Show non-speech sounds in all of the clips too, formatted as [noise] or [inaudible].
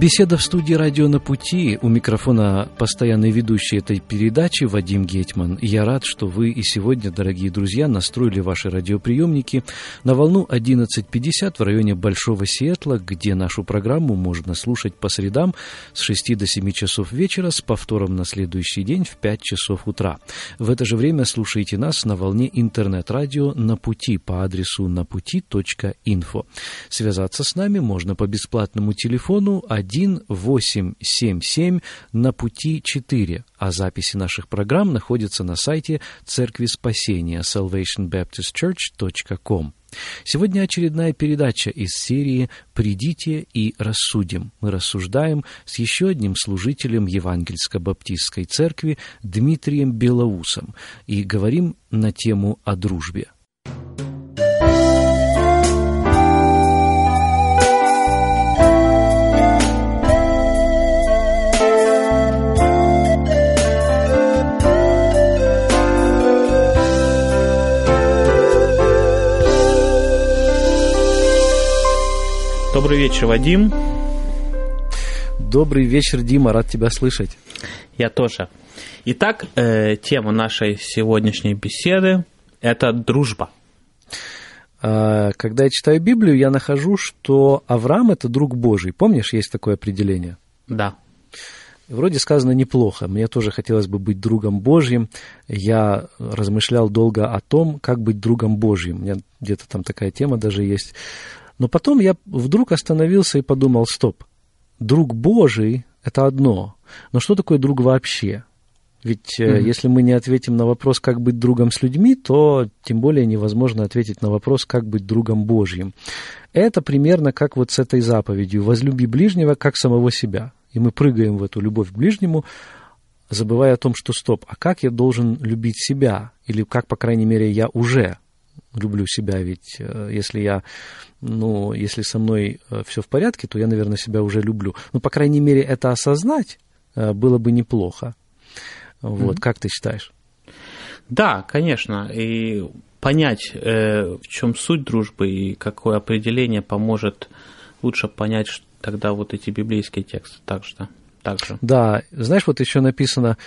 Беседа в студии «Радио на пути». У микрофона постоянный ведущий этой передачи Вадим Гетман. Я рад, что вы и сегодня, дорогие друзья, настроили ваши радиоприемники на волну 11.50 в районе Большого Сиэтла, где нашу программу можно слушать по средам с 6 до 7 часов вечера с повтором на следующий день в 5 часов утра. В это же время слушайте нас на волне интернет-радио «На пути» по адресу напути.инфо. Связаться с нами можно по бесплатному телефону 1877 на пути 4, а записи наших программ находятся на сайте Церкви Спасения salvationbaptistchurch.com. Сегодня очередная передача из серии «Придите и рассудим». Мы рассуждаем с еще одним служителем Евангельско-Баптистской церкви Дмитрием Белоусом и говорим на тему о дружбе. Добрый вечер, Вадим. Добрый вечер, Дима, рад тебя слышать. Я тоже. Итак, э, тема нашей сегодняшней беседы – это дружба. А, когда я читаю Библию, я нахожу, что Авраам – это друг Божий. Помнишь, есть такое определение? Да. Вроде сказано неплохо. Мне тоже хотелось бы быть другом Божьим. Я размышлял долго о том, как быть другом Божьим. У меня где-то там такая тема даже есть. Но потом я вдруг остановился и подумал, стоп, друг Божий – это одно, но что такое друг вообще? Ведь mm-hmm. если мы не ответим на вопрос, как быть другом с людьми, то тем более невозможно ответить на вопрос, как быть другом Божьим. Это примерно как вот с этой заповедью «возлюби ближнего, как самого себя». И мы прыгаем в эту любовь к ближнему, забывая о том, что стоп, а как я должен любить себя? Или как, по крайней мере, я уже люблю себя, ведь э, если я, ну, если со мной э, все в порядке, то я, наверное, себя уже люблю. Ну, по крайней мере, это осознать э, было бы неплохо. Вот, mm-hmm. как ты считаешь? Да, конечно, и понять, в чем суть дружбы и какое определение поможет лучше понять тогда вот эти библейские тексты также. также. Да, знаешь, вот еще написано,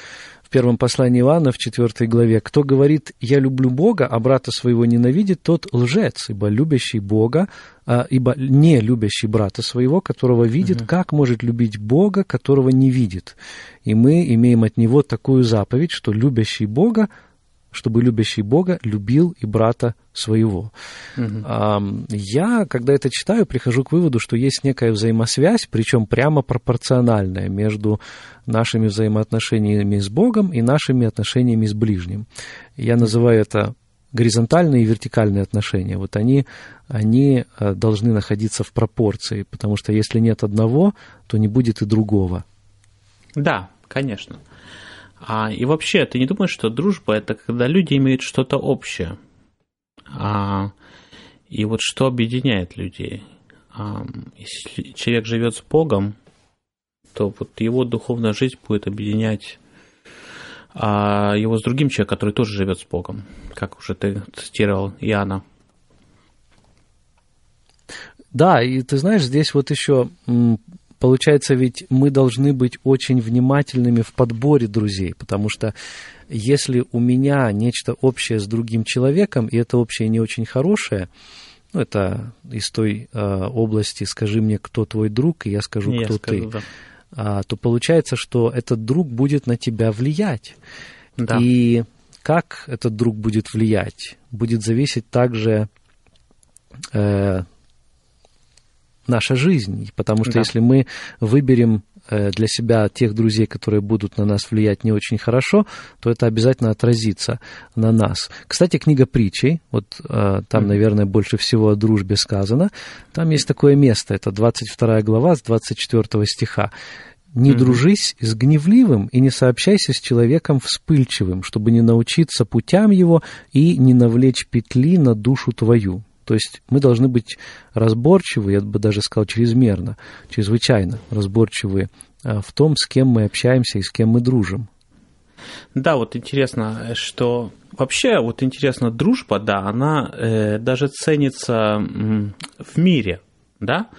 первом послании Иоанна в 4 главе, «Кто говорит, я люблю Бога, а брата своего ненавидит, тот лжец, ибо любящий Бога, а, ибо не любящий брата своего, которого видит, угу. как может любить Бога, которого не видит? И мы имеем от него такую заповедь, что любящий Бога чтобы любящий Бога любил и брата своего. Угу. Я, когда это читаю, прихожу к выводу, что есть некая взаимосвязь, причем прямо пропорциональная между нашими взаимоотношениями с Богом и нашими отношениями с ближним. Я называю это горизонтальные и вертикальные отношения. Вот они, они э, должны находиться в пропорции, потому что если нет одного, то не будет и другого. Да, конечно. А, и вообще, ты не думаешь, что дружба это когда люди имеют что-то общее? А, и вот что объединяет людей? А, если человек живет с Богом, то вот его духовная жизнь будет объединять а, его с другим человеком, который тоже живет с Богом, как уже ты цитировал Иоанна. Да, и ты знаешь, здесь вот еще Получается, ведь мы должны быть очень внимательными в подборе друзей, потому что если у меня нечто общее с другим человеком, и это общее не очень хорошее, ну, это из той э, области «скажи мне, кто твой друг», и я скажу, я кто скажу, ты, да. а, то получается, что этот друг будет на тебя влиять. Да. И как этот друг будет влиять, будет зависеть также э, наша жизнь. Потому что да. если мы выберем э, для себя тех друзей, которые будут на нас влиять не очень хорошо, то это обязательно отразится на нас. Кстати, книга притчей, вот э, там, наверное, больше всего о дружбе сказано, там есть такое место, это 22 глава с 24 стиха. «Не дружись с гневливым и не сообщайся с человеком вспыльчивым, чтобы не научиться путям его и не навлечь петли на душу твою». То есть мы должны быть разборчивы, я бы даже сказал, чрезмерно, чрезвычайно разборчивы а, в том, с кем мы общаемся и с кем мы дружим. Да, вот интересно, что вообще вот интересно дружба, да, она э, даже ценится в мире, да.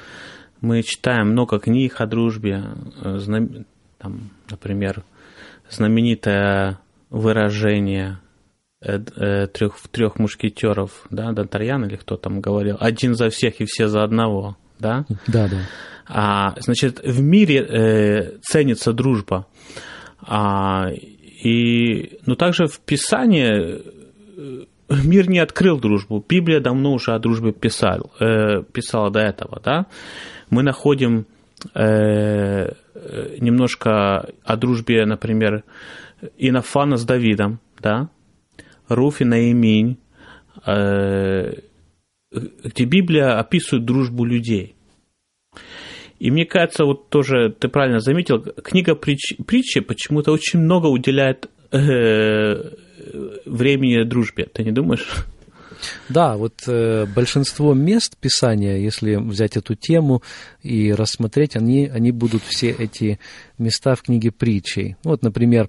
мы читаем много книг о дружбе, э, там, например, знаменитое выражение трех, трех мушкетеров, да, Д'Артаньян или кто там говорил, один за всех и все за одного, да? Да, да. А, значит, в мире э, ценится дружба. А, и, но также в Писании э, мир не открыл дружбу. Библия давно уже о дружбе писал, э, писала до этого, да? Мы находим э, немножко о дружбе, например, Инофана с Давидом, да? Руфина и Минь, э, где Библия описывает дружбу людей. И мне кажется, вот тоже ты правильно заметил, книга притч, притчи почему-то очень много уделяет э, времени дружбе. Ты не думаешь? Да, вот э, большинство мест Писания, если взять эту тему и рассмотреть, они, они будут все эти места в книге притчей. Вот, например,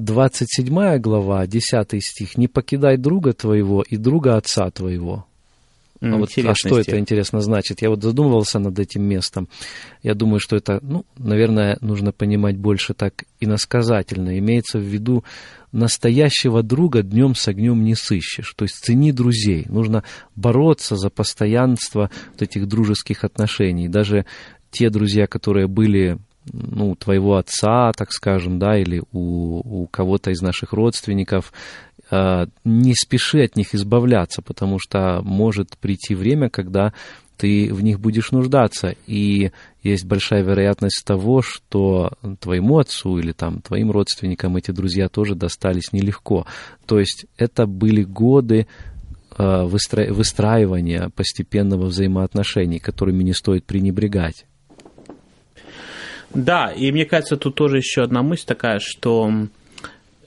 27 глава, 10 стих. «Не покидай друга твоего и друга отца твоего». А, вот, а что это, интересно, значит? Я вот задумывался над этим местом. Я думаю, что это, ну, наверное, нужно понимать больше так иносказательно. Имеется в виду, настоящего друга днем с огнем не сыщешь. То есть цени друзей. Нужно бороться за постоянство вот этих дружеских отношений. Даже те друзья, которые были ну, твоего отца, так скажем, да, или у, у кого-то из наших родственников, э, не спеши от них избавляться, потому что может прийти время, когда ты в них будешь нуждаться, и есть большая вероятность того, что твоему отцу или там твоим родственникам эти друзья тоже достались нелегко. То есть это были годы э, выстраивания постепенного взаимоотношений, которыми не стоит пренебрегать. Да, и мне кажется, тут тоже еще одна мысль такая, что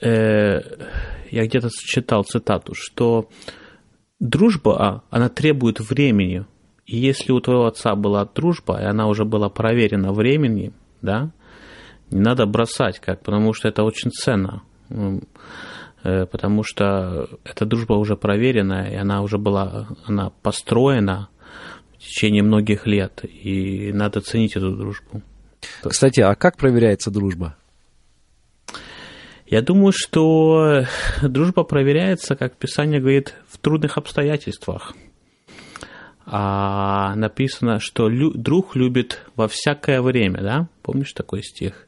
э, я где-то читал цитату, что дружба, а, она требует времени. И если у твоего отца была дружба, и она уже была проверена временем, да, не надо бросать, как, потому что это очень ценно. Э, потому что эта дружба уже проверена, и она уже была, она построена в течение многих лет, и надо ценить эту дружбу. Кстати, а как проверяется дружба? Я думаю, что дружба проверяется, как Писание говорит, в трудных обстоятельствах. А написано, что лю- друг любит во всякое время, да? Помнишь такой стих?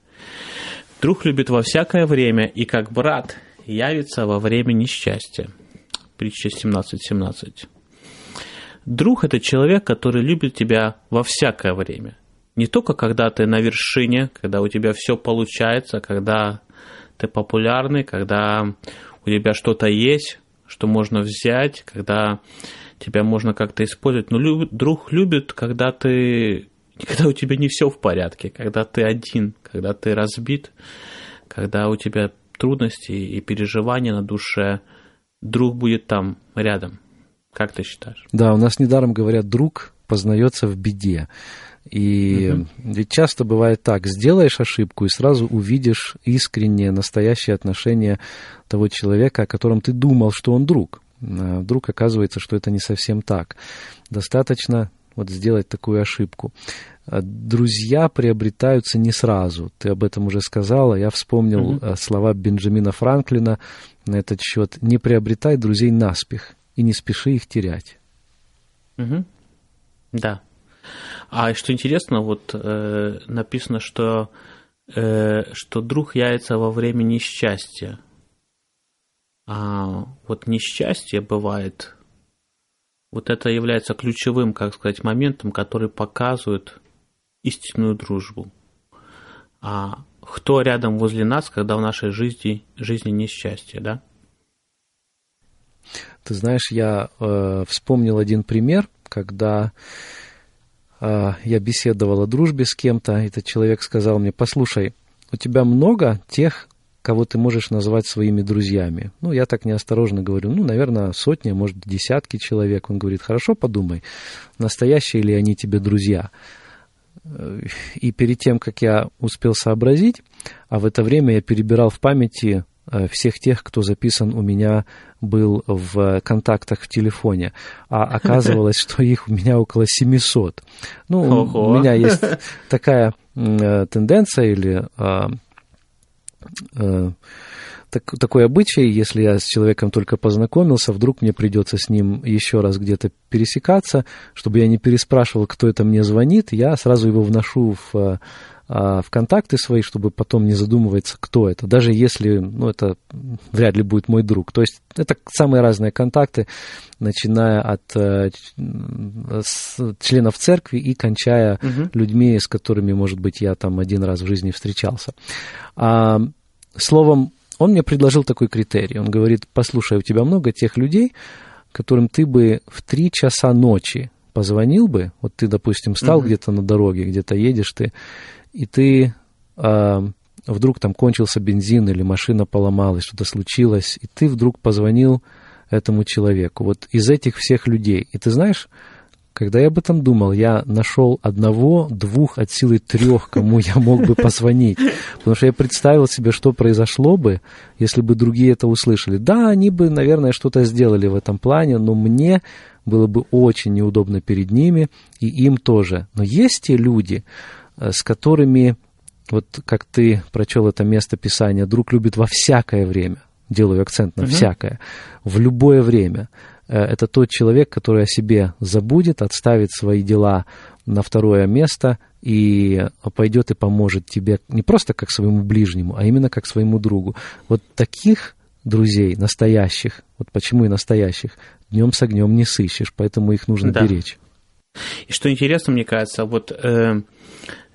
Друг любит во всякое время, и как брат явится во время несчастья. Притча 17.17. 17. Друг – это человек, который любит тебя во всякое время – не только когда ты на вершине, когда у тебя все получается, когда ты популярный, когда у тебя что-то есть, что можно взять, когда тебя можно как-то использовать. Но люб, друг любит, когда ты [laughs] когда у тебя не все в порядке, когда ты один, когда ты разбит, когда у тебя трудности и переживания на душе, друг будет там рядом. Как ты считаешь? Да, у нас недаром говорят, друг познается в беде. И угу. ведь часто бывает так, сделаешь ошибку и сразу увидишь искреннее, настоящее отношение того человека, о котором ты думал, что он друг. А вдруг оказывается, что это не совсем так. Достаточно вот сделать такую ошибку. А друзья приобретаются не сразу. Ты об этом уже сказала. Я вспомнил угу. слова Бенджамина Франклина на этот счет. Не приобретай друзей наспех и не спеши их терять. Угу. Да, а что интересно, вот э, написано, что, э, что друг яйца во время несчастья. А вот несчастье бывает, вот это является ключевым, как сказать, моментом, который показывает истинную дружбу. А кто рядом возле нас, когда в нашей жизни, жизни несчастье, да? Ты знаешь, я э, вспомнил один пример, когда я беседовал о дружбе с кем-то, этот человек сказал мне, послушай, у тебя много тех, кого ты можешь назвать своими друзьями. Ну, я так неосторожно говорю, ну, наверное, сотни, может, десятки человек. Он говорит, хорошо, подумай, настоящие ли они тебе друзья. И перед тем, как я успел сообразить, а в это время я перебирал в памяти всех тех, кто записан у меня был в контактах в телефоне, а [laughs] оказывалось, что их у меня около 700. Ну, Ого. у меня есть [laughs] такая э, тенденция или а, так, такой обычай, если я с человеком только познакомился, вдруг мне придется с ним еще раз где-то пересекаться, чтобы я не переспрашивал, кто это мне звонит, я сразу его вношу в а, в контакты свои, чтобы потом не задумываться, кто это, даже если, ну, это вряд ли будет мой друг. То есть это самые разные контакты, начиная от э, членов церкви и кончая угу. людьми, с которыми, может быть, я там один раз в жизни встречался. А, словом, он мне предложил такой критерий. Он говорит, послушай, у тебя много тех людей, которым ты бы в три часа ночи позвонил бы, вот ты, допустим, стал mm где-то на дороге, где-то едешь ты, и ты э, вдруг там кончился бензин или машина поломалась, что-то случилось, и ты вдруг позвонил этому человеку, вот из этих всех людей. И ты знаешь, когда я об этом думал, я нашел одного, двух, от силы трех, кому я мог бы позвонить. Потому что я представил себе, что произошло бы, если бы другие это услышали. Да, они бы, наверное, что-то сделали в этом плане, но мне было бы очень неудобно перед ними, и им тоже. Но есть те люди, э, с которыми, вот как ты прочел это место Писания, друг любит во всякое время, делаю акцент на угу. всякое, в любое время – это тот человек, который о себе забудет, отставит свои дела на второе место и пойдет и поможет тебе не просто как своему ближнему, а именно как своему другу. Вот таких друзей, настоящих, вот почему и настоящих, днем с огнем не сыщешь, поэтому их нужно да. беречь. И что интересно, мне кажется, вот э,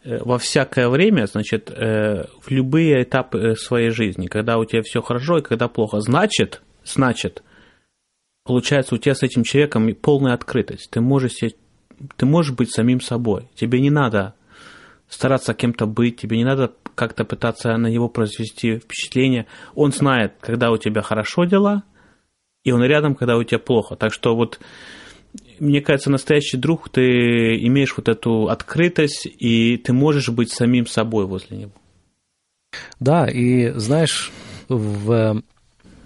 э, во всякое время, значит, э, в любые этапы э, своей жизни, когда у тебя все хорошо и когда плохо, значит, значит, получается у тебя с этим человеком полная открытость. Ты можешь, себе, ты можешь быть самим собой. Тебе не надо стараться кем-то быть, тебе не надо как-то пытаться на него произвести впечатление. Он знает, когда у тебя хорошо дела, и он рядом, когда у тебя плохо. Так что вот мне кажется, настоящий друг, ты имеешь вот эту открытость, и ты можешь быть самим собой возле него. Да, и знаешь, в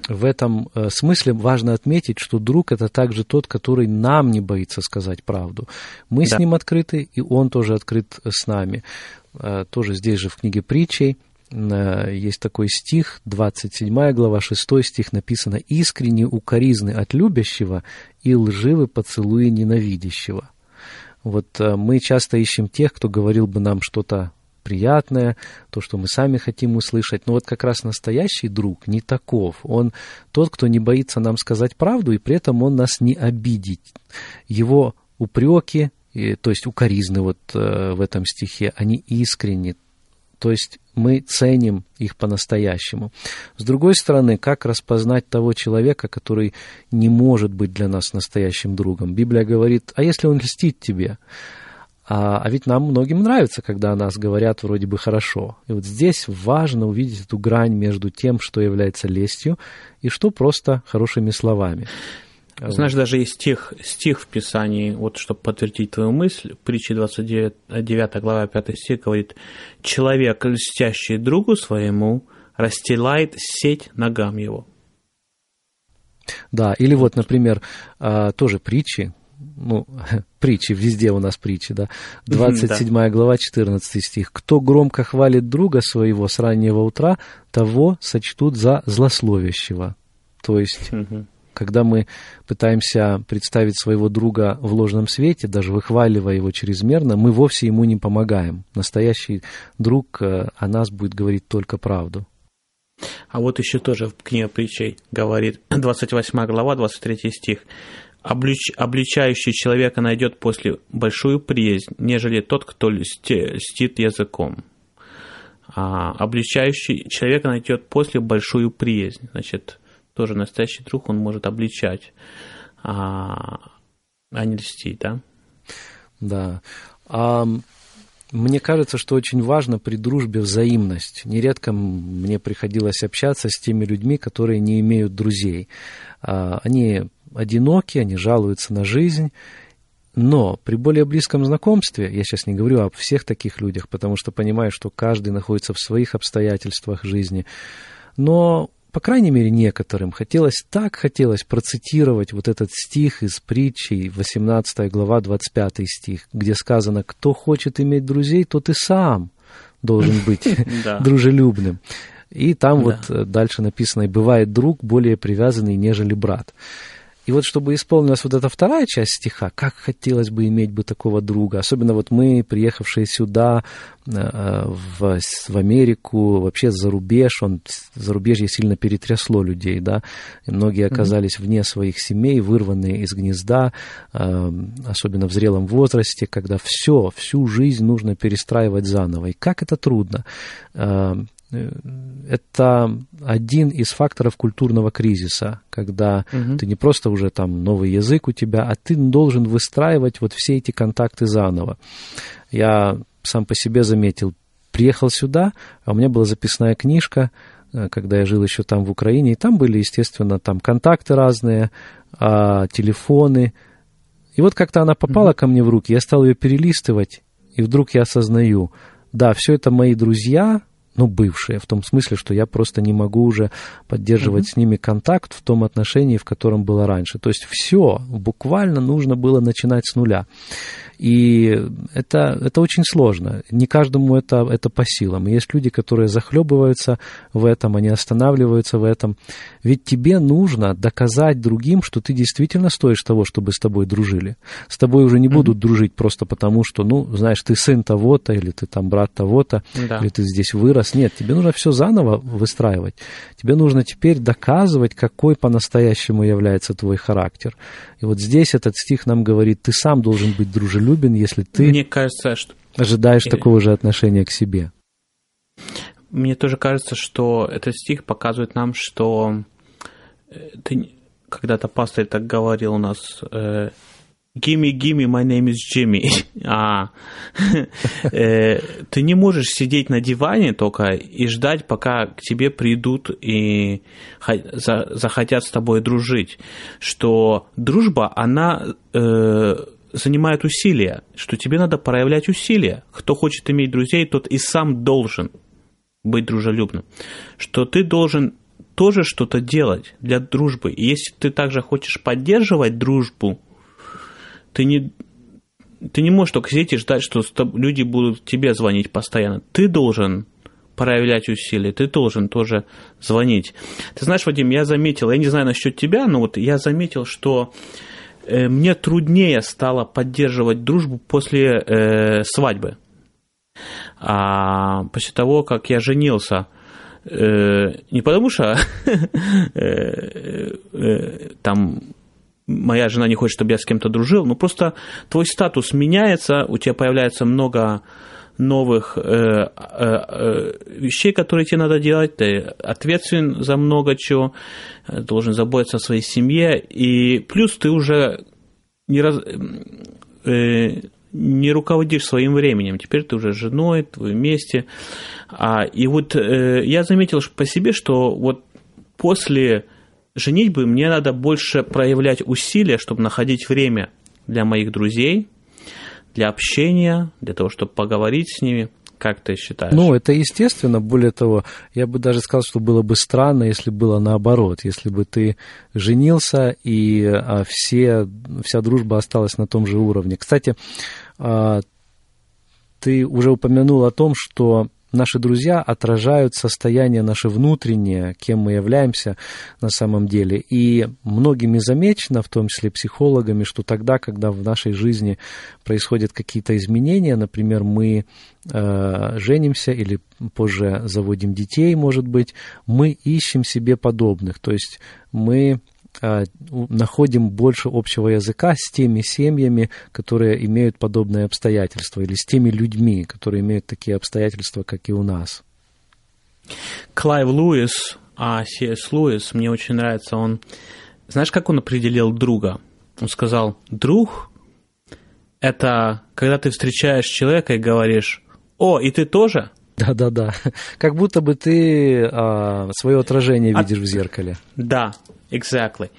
в этом э, смысле важно отметить, что друг это также тот, который нам не боится сказать правду. Мы да. с ним открыты, и он тоже открыт с нами. Э, тоже здесь же в книге притчей э, есть такой стих, 27 глава, 6 стих написано «Искренне укоризны от любящего и лживы поцелуи ненавидящего». Вот мы часто ищем тех, кто говорил бы нам что-то приятное, то, что мы сами хотим услышать. Но вот как раз настоящий друг не таков. Он тот, кто не боится нам сказать правду, и при этом он нас не обидит. Его упреки, то есть укоризны вот э, в этом стихе, они искренни. То есть мы ценим их по-настоящему. С другой стороны, как распознать того человека, который не может быть для нас настоящим другом? Библия говорит, а если он льстит тебе? А, а ведь нам многим нравится, когда о нас говорят вроде бы хорошо. И вот здесь важно увидеть эту грань между тем, что является лестью, и что просто хорошими словами. Знаешь, вот. даже есть стих, стих в Писании, вот чтобы подтвердить твою мысль, притча 29 9 глава 5 стих говорит, «Человек, льстящий другу своему, расстилает сеть ногам его». Да, или вот, например, а, тоже притчи, ну, [laughs] притчи, везде у нас притчи, да, 27 да. глава, 14 стих. «Кто громко хвалит друга своего с раннего утра, того сочтут за злословящего». То есть, угу. когда мы пытаемся представить своего друга в ложном свете, даже выхваливая его чрезмерно, мы вовсе ему не помогаем. Настоящий друг э, о нас будет говорить только правду. А вот еще тоже в книге притчей говорит, [clears throat] 28 глава, 23 стих облич, обличающий человека найдет после большую приязнь, нежели тот, кто льстит языком. А обличающий человека найдет после большую приязнь. Значит, тоже настоящий друг, он может обличать, а, а не льстить, да? Да. А, мне кажется, что очень важно при дружбе взаимность. Нередко мне приходилось общаться с теми людьми, которые не имеют друзей. А, они одиноки, они жалуются на жизнь. Но при более близком знакомстве, я сейчас не говорю об всех таких людях, потому что понимаю, что каждый находится в своих обстоятельствах жизни, но по крайней мере, некоторым хотелось, так хотелось процитировать вот этот стих из притчи, 18 глава, 25 стих, где сказано, кто хочет иметь друзей, тот и сам должен быть [laughs] дружелюбным. И там вот э, дальше написано, и бывает друг более привязанный, нежели брат. И вот чтобы исполнилась вот эта вторая часть стиха, как хотелось бы иметь бы такого друга, особенно вот мы, приехавшие сюда, э, в, в Америку, вообще за рубеж, он, зарубежье сильно перетрясло людей, да, и многие оказались mm-hmm. вне своих семей, вырванные из гнезда, э, особенно в зрелом возрасте, когда все, всю жизнь нужно перестраивать заново. И как это трудно. Это один из факторов культурного кризиса, когда угу. ты не просто уже там новый язык у тебя, а ты должен выстраивать вот все эти контакты заново. Я сам по себе заметил, приехал сюда, а у меня была записная книжка, э, когда я жил еще там в Украине, и там были, естественно, там контакты разные, а, телефоны. И вот как-то она попала mm ко мне в руки, я стал ее перелистывать, и вдруг я осознаю, да, все это мои друзья, ну, бывшие, в том смысле, что я просто не могу уже поддерживать mm-hmm. с ними контакт в том отношении, в котором было раньше. То есть все, буквально нужно было начинать с нуля. И это, это очень сложно. Не каждому это, это по силам. И есть люди, которые захлебываются в этом, они останавливаются в этом. Ведь тебе нужно доказать другим, что ты действительно стоишь того, чтобы с тобой дружили. С тобой уже не будут mm-hmm. дружить просто потому, что, ну, знаешь, ты сын того-то, или ты там брат того-то, да. или ты здесь вырос. Нет, тебе нужно все заново выстраивать. Тебе нужно теперь доказывать, какой по-настоящему является твой характер. И вот здесь этот стих нам говорит, ты сам должен быть дружелюбен, если ты Мне кажется, что... ожидаешь такого же отношения к себе. Мне тоже кажется, что этот стих показывает нам, что э, ты когда-то пастор так говорил у нас, э, Gimme, gimme, my name is Jimmy. [laughs] А, [laughs] э, ты не можешь сидеть на диване только и ждать, пока к тебе придут и за, захотят с тобой дружить. Что дружба, она э, занимает усилия, что тебе надо проявлять усилия. Кто хочет иметь друзей, тот и сам должен быть дружелюбным. Что ты должен тоже что-то делать для дружбы. И если ты также хочешь поддерживать дружбу, ты не, ты не можешь только сидеть и ждать, что люди будут тебе звонить постоянно. Ты должен проявлять усилия, ты должен тоже звонить. Ты знаешь, Вадим, я заметил, я не знаю насчет тебя, но вот я заметил, что мне труднее стало поддерживать дружбу после э, свадьбы. А после того, как я женился, э, не потому что [laughs] э, э, там моя жена не хочет, чтобы я с кем-то дружил, ну просто твой статус меняется, у тебя появляется много новых э, э, э, вещей, которые тебе надо делать, ты ответственен за много чего, должен заботиться о своей семье, и плюс ты уже не, раз, э, не руководишь своим временем, теперь ты уже женой, вы вместе. А, и вот э, я заметил по себе, что вот после женитьбы мне надо больше проявлять усилия, чтобы находить время для моих друзей, для общения, для того, чтобы поговорить с ними. Как ты считаешь? Ну, это естественно. Более того, я бы даже сказал, что было бы странно, если было наоборот. Если бы ты женился, и а, все, вся дружба осталась на том же уровне. Кстати, а, ты уже упомянул о том, что наши друзья отражают состояние наше внутреннее, кем мы являемся на самом деле. И многими замечено, в том числе психологами, что тогда, когда в нашей жизни происходят какие-то изменения, например, мы э, женимся или позже заводим детей, может быть, мы ищем себе подобных. То есть мы находим больше общего языка с теми семьями, которые имеют подобные обстоятельства, или с теми людьми, которые имеют такие обстоятельства, как и у нас. Клайв Луис, а С.С. Луис, мне очень нравится, он... Знаешь, как он определил друга? Он сказал, друг – это когда ты встречаешь человека и говоришь, «О, и ты тоже?» Да-да-да. [laughs] Как будто бы ты а, свое отражение видишь От... в зеркале. Да, Exactly.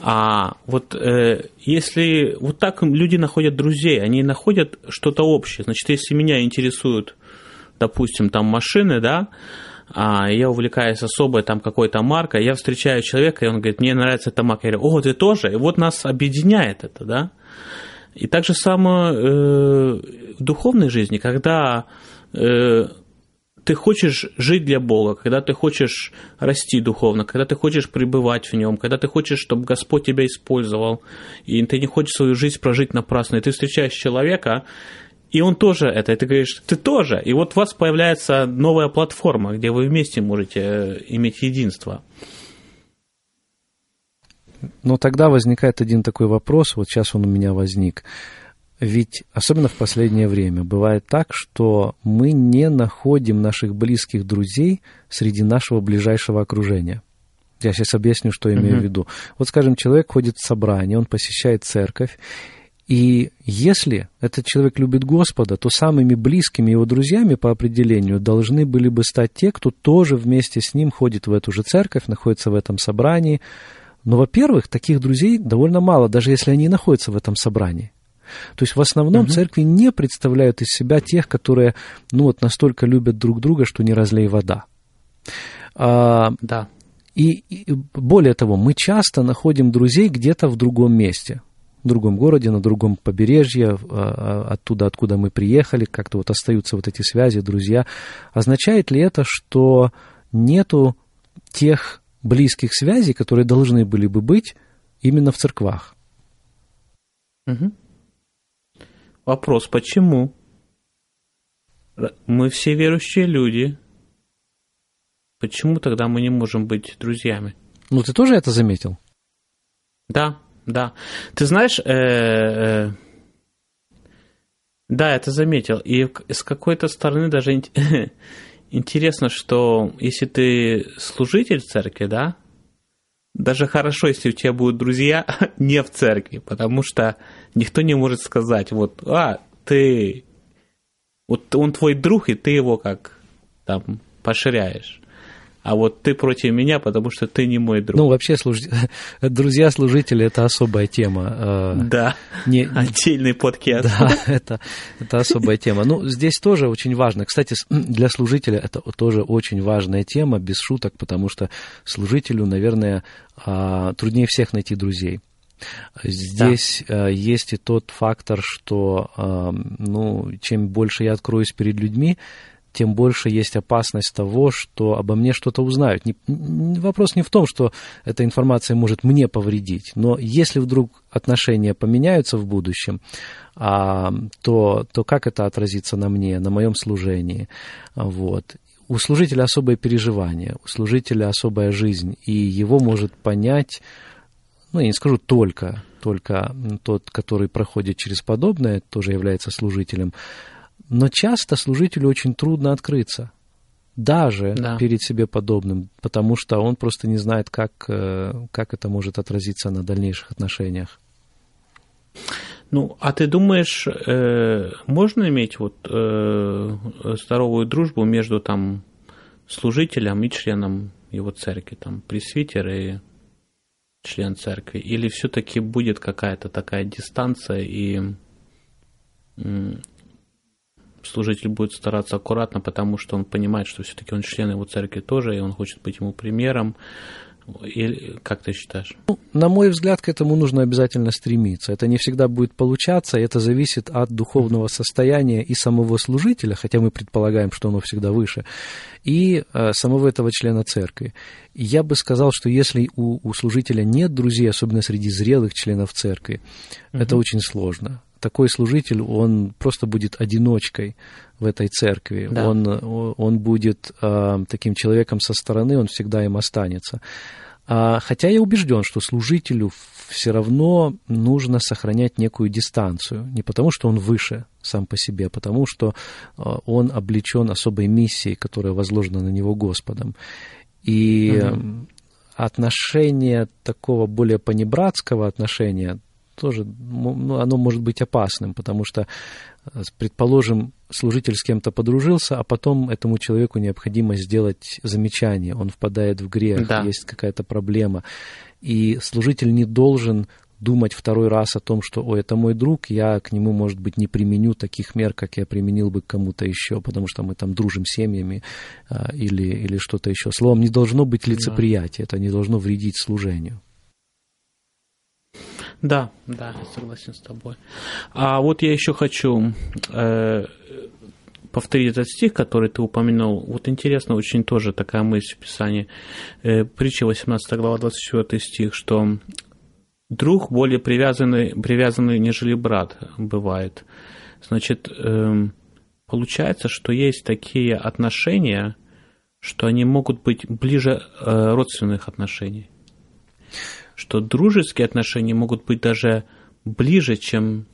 А вот э, если вот так люди находят друзей, они находят что-то общее. Значит, если меня интересуют, допустим, там машины, да, а, я увлекаюсь особой там какой-то маркой, я встречаю человека, и он говорит, мне нравится эта марка. Я говорю, о, ты тоже? И вот нас объединяет это, да? И так же самое э, в духовной жизни, когда э, ты хочешь жить для Бога, когда ты хочешь расти духовно, когда ты хочешь пребывать в Нем, когда ты хочешь, чтобы Господь тебя использовал, и ты не хочешь свою жизнь прожить напрасно, и ты встречаешь человека, и он тоже это, и ты говоришь, ты тоже. И вот у вас появляется новая платформа, где вы вместе можете э, иметь единство. Но тогда возникает один такой вопрос, вот сейчас он у меня возник. Ведь, особенно в последнее время, бывает так, что мы не находим наших близких друзей среди нашего ближайшего окружения. Я сейчас объясню, что я имею uh-huh. в виду. Вот, скажем, человек ходит в собрание, он посещает церковь, и если этот человек любит Господа, то самыми близкими его друзьями по определению должны были бы стать те, кто тоже вместе с ним ходит в эту же церковь, находится в этом собрании. Но, во-первых, таких друзей довольно мало, даже если они находятся в этом собрании. То есть в основном угу. церкви не представляют из себя тех, которые ну, вот настолько любят друг друга, что не разлей вода. А, да. И, и более того, мы часто находим друзей где-то в другом месте в другом городе, на другом побережье, а, а, оттуда, откуда мы приехали, как-то вот остаются вот эти связи, друзья. Означает ли это, что нету тех близких связей, которые должны были бы быть именно в церквах? Угу. Вопрос, почему? Мы все верующие люди. Почему тогда мы не можем быть друзьями? Ну, ты тоже это заметил? Да, да. Ты знаешь, э, э, да, это заметил. И с какой-то стороны даже [laughs] интересно, что если ты служитель церкви, да, даже хорошо, если у тебя будут друзья [laughs] не в церкви, потому что никто не может сказать, вот, а, ты, вот он твой друг, и ты его как там поширяешь а вот ты против меня, потому что ты не мой друг. Ну, вообще, служ... [laughs] друзья-служители – это особая тема. Э, да, не... [laughs] отдельный подкаст. Да, [laughs] это, это особая тема. Ну, здесь тоже очень важно. Кстати, [clears throat] для служителя это тоже очень важная тема, без шуток, потому что служителю, наверное, а, труднее всех найти друзей. Здесь да. Э, есть и тот фактор, что э, ну, чем больше я откроюсь перед людьми, тем больше есть опасность того, что обо мне что-то узнают. Не, вопрос не в том, что эта информация может мне повредить, но если вдруг отношения поменяются в будущем, а, то, то как это отразится на мне, на моем служении? Вот. У служителя особое переживание, у служителя особая жизнь, и его может понять, ну, я не скажу только, только тот, который проходит через подобное, тоже является служителем, но часто служителю очень трудно открыться, даже да. перед себе подобным, потому что он просто не знает, как, э, как это может отразиться на дальнейших отношениях. Ну, а ты думаешь, э, можно иметь вот э, здоровую дружбу между там служителем и членом его церкви, там пресвитер и член церкви, или все-таки будет какая-то такая дистанция и служитель будет стараться аккуратно, потому что он понимает, что все-таки он член его церкви тоже, и он хочет быть ему примером. Или как ты считаешь? Ну, на мой взгляд, к этому нужно обязательно стремиться. Это не всегда будет получаться, и это зависит от духовного состояния и самого служителя, хотя мы предполагаем, что оно всегда выше, и э, самого этого члена церкви. Я бы сказал, что если у, у служителя нет друзей, особенно среди зрелых членов церкви, угу. это очень сложно такой служитель, он просто будет одиночкой в этой церкви. Да. Он, он будет э, таким человеком со стороны, он всегда им останется. А, хотя я убежден, что служителю все равно нужно сохранять некую дистанцию. Не потому, что он выше сам по себе, а потому что э, он облечен особой миссией, которая возложена на него Господом. И угу. отношение такого более понебратского отношения тоже ну, оно может быть опасным, потому что, э, предположим, служитель с кем-то подружился, а потом этому человеку необходимо сделать замечание, он впадает в грех, да. есть какая-то проблема, и служитель не должен думать второй раз о том, что, ой, это мой друг, я к нему, может быть, не применю таких мер, как я применил бы к кому-то еще, потому что мы там дружим семьями а, или, или что-то еще. Словом, не должно быть лицеприятия, это не должно вредить служению. Да, да, согласен с тобой. А вот я еще хочу э, повторить этот стих, который ты упомянул. Вот интересно, очень тоже такая мысль в Писании. Э, притча 18 глава 24 стих, что друг более привязанный, привязанный, нежели брат бывает. Значит, э, получается, что есть такие отношения, что они могут быть ближе э, родственных отношений что дружеские отношения могут быть даже ближе, чем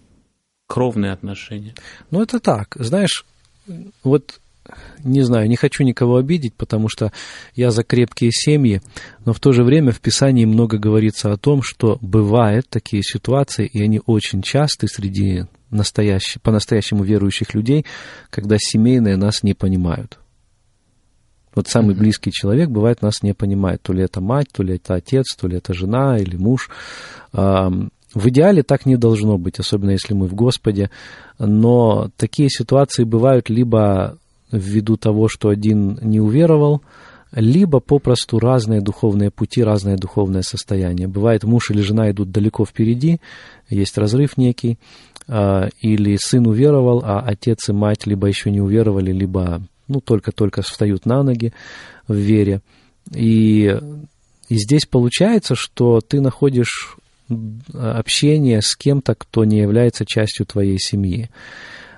кровные отношения. Ну, это так. Знаешь, вот не знаю, не хочу никого обидеть, потому что я за крепкие семьи, но в то же время в Писании много говорится о том, что бывают такие ситуации, и они очень часты среди настоящих, по-настоящему верующих людей, когда семейные нас не понимают. Вот самый mm-hmm. близкий человек, бывает, нас не понимает. То ли это мать, то ли это отец, то ли это жена или муж. В идеале так не должно быть, особенно если мы в Господе. Но такие ситуации бывают либо ввиду того, что один не уверовал, либо попросту разные духовные пути, разное духовное состояние. Бывает, муж или жена идут далеко впереди, есть разрыв некий, а, или сын уверовал, а отец и мать либо еще не уверовали, либо ну, только-только встают на ноги в вере. И, и здесь получается, что ты находишь общение с кем-то, кто не является частью твоей семьи.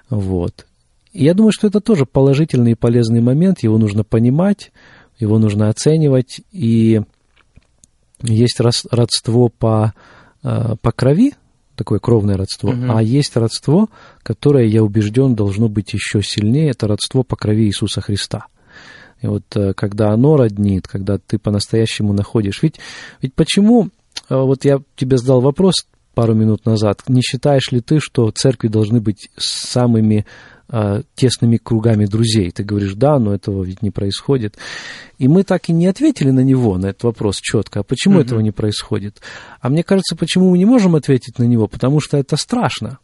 Вот. И я думаю, что это тоже положительный и полезный момент, его нужно понимать, его нужно оценивать, и есть родство по, э, по крови, такое кровное родство, угу. а есть родство, которое, я убежден, должно быть еще сильнее, это родство по крови Иисуса Христа. И вот э, когда оно роднит, когда ты по-настоящему находишь... Ведь, ведь почему... Э, вот я тебе задал вопрос пару минут назад. Не считаешь ли ты, что церкви должны быть самыми а, тесными кругами друзей. Ты говоришь, да, но этого ведь не происходит. И мы так и не ответили на него, на этот вопрос четко. А почему mm-hmm. этого не происходит? А мне кажется, почему мы не можем ответить на него? Потому что это страшно.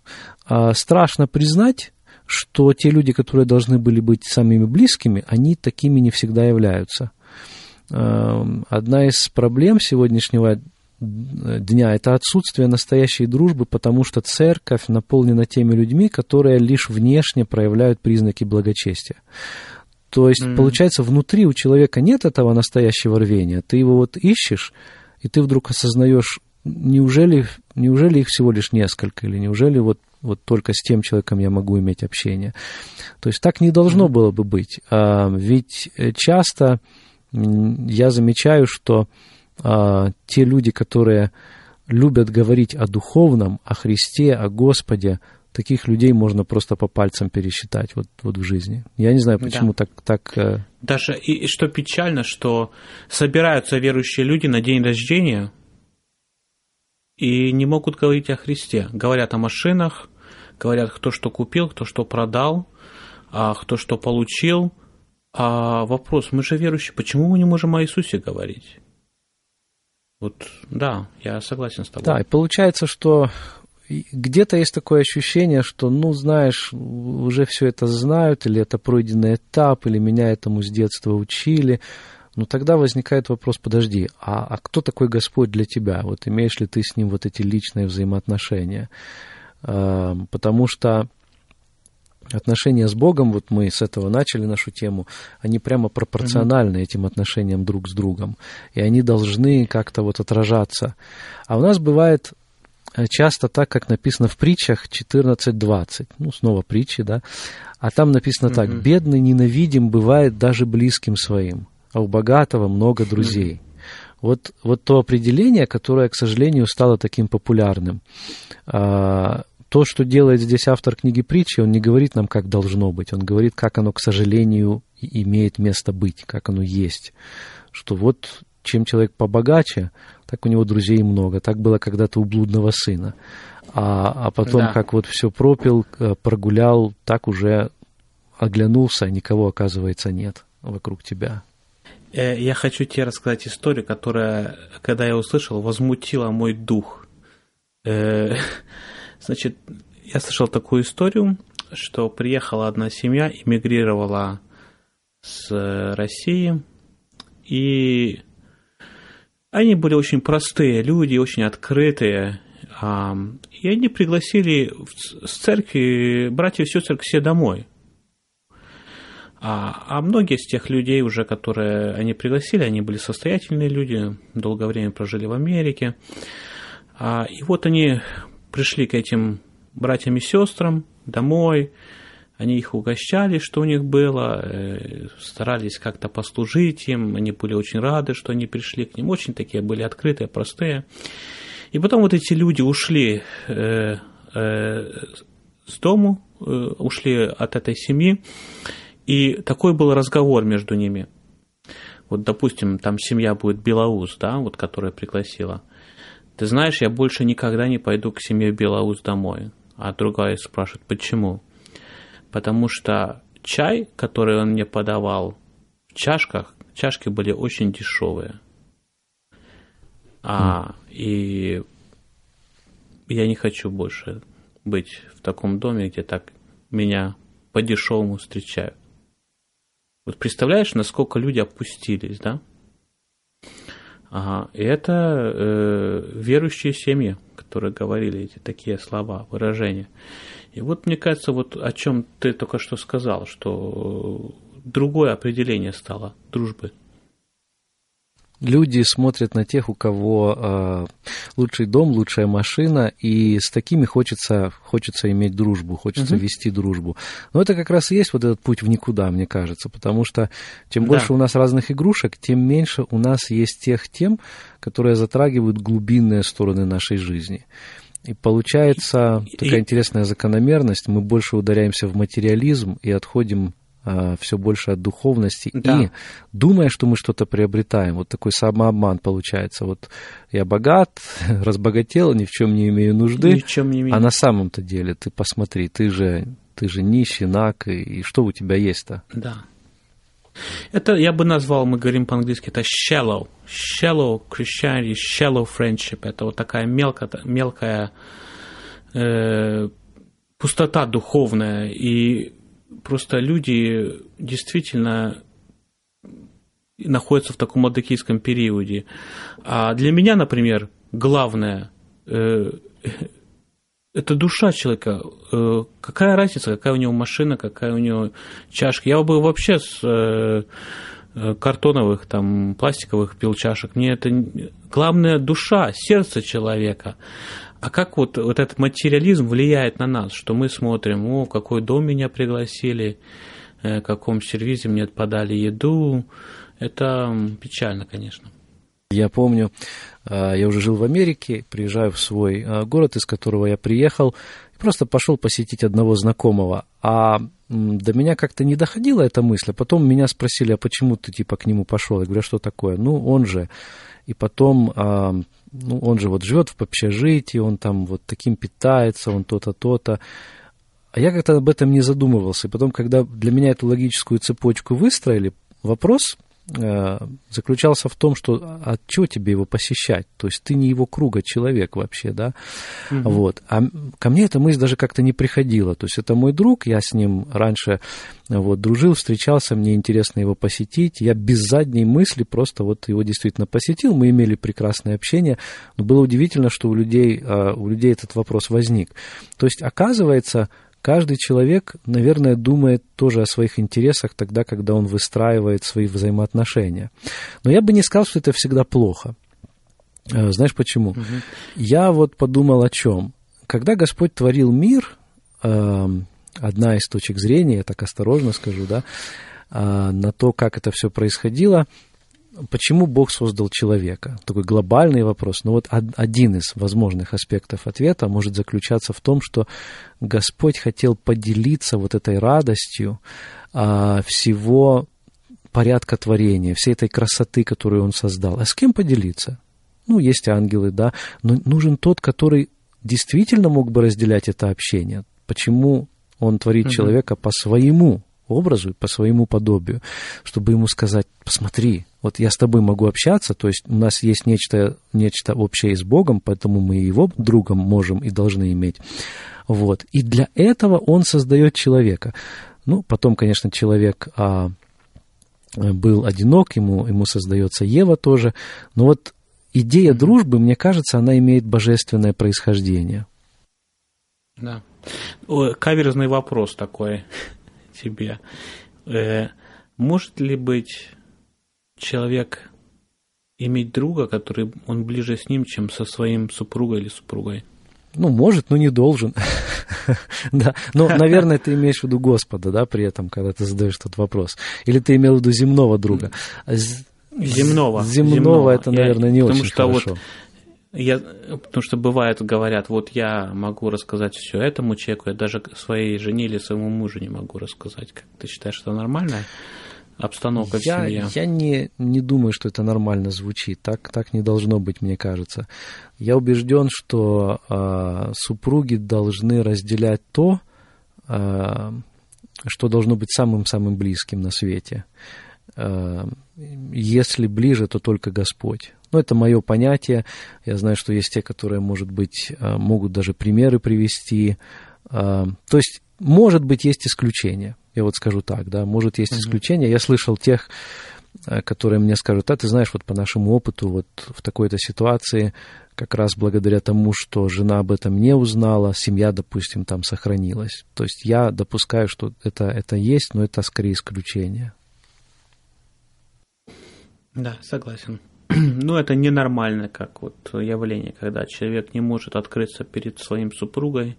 А, страшно признать, что те люди, которые должны были быть самыми близкими, они такими не всегда являются. Одна из проблем сегодняшнего дня, это отсутствие настоящей дружбы, потому что церковь наполнена теми людьми, которые лишь внешне проявляют признаки благочестия. То есть, mm-hmm. получается, внутри у человека нет этого настоящего рвения. Ты его вот ищешь, и ты вдруг осознаешь, неужели, неужели их всего лишь несколько, или неужели вот, вот только с тем человеком я могу иметь общение. То есть так не должно mm-hmm. было бы быть. А, ведь э, часто я замечаю, что а, те люди, которые любят говорить о духовном, о Христе, о Господе, таких людей можно просто по пальцам пересчитать вот, вот в жизни. Я не знаю, почему да. так... так э, Даже и, и что печально, что собираются верующие люди на день рождения и не могут говорить о Христе. Говорят о машинах, говорят, кто что купил, кто что продал, а кто что получил. А вопрос, мы же верующие, почему мы не можем о Иисусе говорить? Вот, да, я согласен с тобой. Да, и получается, что где-то есть такое ощущение, что, ну, знаешь, уже все это знают, или это пройденный этап, или меня этому с детства учили. Ну, тогда возникает вопрос, подожди, а, а кто такой Господь для тебя? Вот имеешь ли ты с ним вот эти личные взаимоотношения? Потому что отношения с Богом, вот мы с этого начали нашу тему, они прямо пропорциональны mm-hmm. этим отношениям друг с другом, и они должны как-то вот отражаться. А у нас бывает э, часто так, как написано в притчах 14.20, ну, снова притчи, да, а там написано mm-hmm. так, «Бедный ненавидим бывает даже близким своим, а у богатого много друзей». Mm-hmm. Вот, вот то определение, которое, к сожалению, стало таким популярным. А, то, что делает здесь автор книги притчи, он не говорит нам, как должно быть, он говорит, как оно, к сожалению, имеет место быть, как оно есть. Что вот чем человек побогаче, так у него друзей много. Так было когда-то у блудного сына. А, а потом, да. как вот все пропил, э, прогулял, так уже оглянулся, а никого, оказывается, нет вокруг тебя. Э, я хочу тебе рассказать историю, которая, когда я услышал, возмутила мой дух. [laughs] Э, значит, я слышал такую историю, что приехала одна семья, эмигрировала с России, и они были очень простые люди, очень открытые, и они пригласили с церкви братьев и сестер к себе домой. А, а многие из тех людей уже, которые они пригласили, они были состоятельные люди, долгое время прожили в Америке. А, и вот они пришли к этим братьям и сестрам домой, они их угощали, что у них было, э, старались как-то послужить им, они были очень рады, что они пришли к ним, очень такие были открытые, простые. И потом вот эти люди ушли э, э, с дому, ушли от этой семьи, и такой был разговор между ними. Вот, допустим, там семья будет Белоус, да, вот, которая пригласила. Ты знаешь, я больше никогда не пойду к семье Белоус домой. А другая спрашивает, почему? Потому что чай, который он мне подавал в чашках, чашки были очень дешевые. А, и я не хочу больше быть в таком доме, где так меня по-дешевому встречают. Вот представляешь, насколько люди опустились, да? Ага, и это э, верующие семьи, которые говорили эти такие слова, выражения. И вот мне кажется, вот о чем ты только что сказал, что другое определение стало дружбы люди смотрят на тех, у кого э, лучший дом, лучшая машина, и с такими хочется, хочется иметь дружбу, хочется угу. вести дружбу. Но это как раз и есть вот этот путь в никуда, мне кажется, потому что чем да. больше у нас разных игрушек, тем меньше у нас есть тех тем, которые затрагивают глубинные стороны нашей жизни. И получается и, такая и... интересная закономерность, мы больше ударяемся в материализм и отходим все больше от духовности да. и думая, что мы что-то приобретаем. Вот такой самообман получается. Вот я богат, [laughs] разбогател, ни в чем не имею нужды. Ни в чем не имею. А на самом-то деле ты посмотри, ты же, ты же нищий, наг, и, и что у тебя есть-то? Да. Это я бы назвал, мы говорим по-английски, это shallow. Shallow Christianity, shallow friendship. Это вот такая мелкая, мелкая э, пустота духовная. И просто люди действительно находятся в таком адекийском периоде. А для меня, например, главное э, [laughs] это душа человека. Э, какая разница, какая у него машина, какая у него чашка. Я бы вообще с э картоновых, там, пластиковых пил чашек. Мне это главное душа, сердце человека. А как вот, вот этот материализм влияет на нас, что мы смотрим, о, какой дом меня пригласили, э, в каком сервизе мне подали еду. Это печально, конечно. Я помню, э, я уже жил в Америке, приезжаю в свой э, город, из которого я приехал, и просто пошел посетить одного знакомого. А до меня как-то не доходила эта мысль, а потом меня спросили, а почему ты типа к нему пошел? Я говорю, а что такое? Ну, он же. И потом ну, он же вот живет в общежитии, он там вот таким питается, он то-то, то-то. А я как-то об этом не задумывался. И потом, когда для меня эту логическую цепочку выстроили, вопрос заключался в том, что от чего тебе его посещать? То есть ты не его круга человек вообще, да? Угу. Вот. А ко мне эта мысль даже как-то не приходила. То есть это мой друг, я с ним раньше вот, дружил, встречался, мне интересно его посетить. Я без задней мысли просто вот его действительно посетил. Мы имели прекрасное общение. Но было удивительно, что у людей, э, у людей этот вопрос возник. То есть, оказывается, Каждый человек, наверное, думает тоже о своих интересах тогда, когда он выстраивает свои взаимоотношения. Но я бы не сказал, что это всегда плохо. Э, знаешь почему? Угу. Я вот подумал о чем. Когда Господь творил мир, эм, одна из точек зрения, я так осторожно скажу, да, э, на то, как это все происходило, почему Бог создал человека? Такой глобальный вопрос. Но вот один из возможных аспектов ответа может заключаться в том, что Господь хотел поделиться вот этой радостью а, всего порядка творения, всей этой красоты, которую Он создал. А с кем поделиться? Ну, есть ангелы, да, но нужен тот, который действительно мог бы разделять это общение. Почему Он творит угу. человека по своему образу, по своему подобию, чтобы ему сказать, посмотри, вот я с тобой могу общаться, то есть у нас есть нечто, нечто общее с Богом, поэтому мы его другом можем и должны иметь. Вот. И для этого он создает человека. Ну, потом, конечно, человек а, был одинок, ему, ему создается Ева тоже. Но вот идея дружбы, мне кажется, она имеет божественное происхождение. Да. Каверзный вопрос такой [laughs] тебе. Э, может ли быть человек иметь друга, который он ближе с ним, чем со своим супругой или супругой? Ну, может, но не должен. [laughs] да. Но, наверное, ты имеешь в виду Господа, да, при этом, когда ты задаешь этот вопрос. Или ты имел в виду земного друга? Земного. Земного, земного. это, наверное, не очень что хорошо. Вот я, потому что бывает, говорят, вот я могу рассказать все этому человеку, я даже своей жене или своему мужу не могу рассказать. Как ты считаешь, что нормальная обстановка я, в семье? Я не, не думаю, что это нормально звучит. Так, так не должно быть, мне кажется. Я убежден, что э, супруги должны разделять то, э, что должно быть самым-самым близким на свете. Э, если ближе, то только Господь. Но это мое понятие. Я знаю, что есть те, которые, может быть, могут даже примеры привести. Э, то есть, может быть, есть исключения. Я вот скажу так, да, может, есть исключения. Я слышал тех, э, которые мне скажут, а ты знаешь, вот по нашему опыту, вот в такой-то ситуации, как раз благодаря тому, что жена об этом не узнала, семья, допустим, там сохранилась. То есть я допускаю, что это, это есть, но это скорее исключение. Да, согласен. [clears throat] ну, это ненормально, как вот явление, когда человек не может открыться перед своим супругой,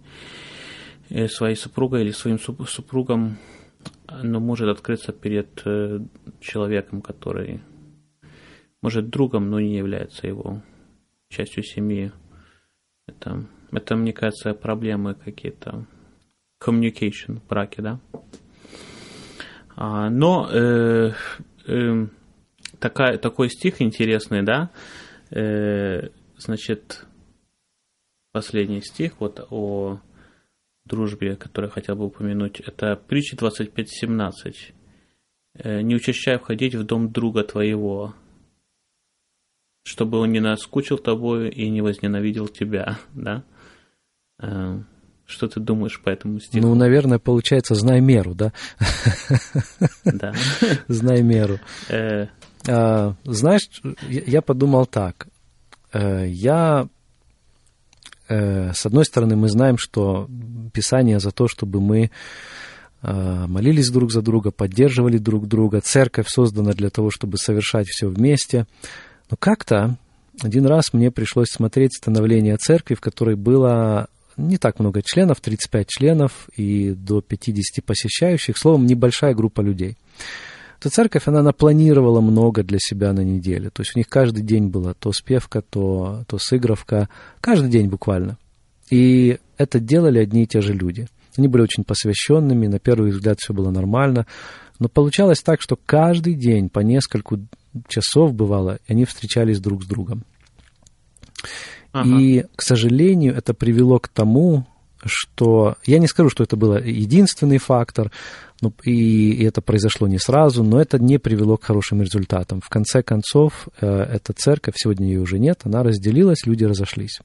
э, своей супругой или своим супругом, но может открыться перед э, человеком, который может другом, но не является его частью семьи. Это, это мне кажется, проблемы какие-то communication в браке, да. А, но э, э, такая, такой стих интересный, да, э, значит, последний стих вот о дружбе, который я хотел бы упомянуть, это притча 25.17. Э, «Не учащай входить в дом друга твоего, чтобы он не наскучил тобою и не возненавидел тебя», [laughs] да? Э, что ты думаешь по этому стиху? Ну, наверное, получается, знай меру, да? [laughs] Да. [laughs] Знай меру. Э, а, знаешь, я подумал так. Я, с одной стороны, мы знаем, что Писание за то, чтобы мы э, молились друг за друга, поддерживали друг друга. Церковь создана для того, чтобы совершать все вместе. Но как-то один раз мне пришлось смотреть становление церкви, в которой было не так много членов, 35 членов и до 50 посещающих, словом, небольшая группа людей то церковь, она напланировала много для себя на неделе. То есть у них каждый день была то спевка, то, то сыгровка, каждый день буквально. И это делали одни и те же люди. Они были очень посвященными, на первый взгляд все было нормально, но получалось так, что каждый день по нескольку часов бывало, они встречались друг с другом. Ага. И, к сожалению, это привело к тому, что я не скажу, что это был единственный фактор, ну, и, и это произошло не сразу, но это не привело к хорошим результатам. В конце концов, э, эта церковь, сегодня ее уже нет, она разделилась, люди разошлись.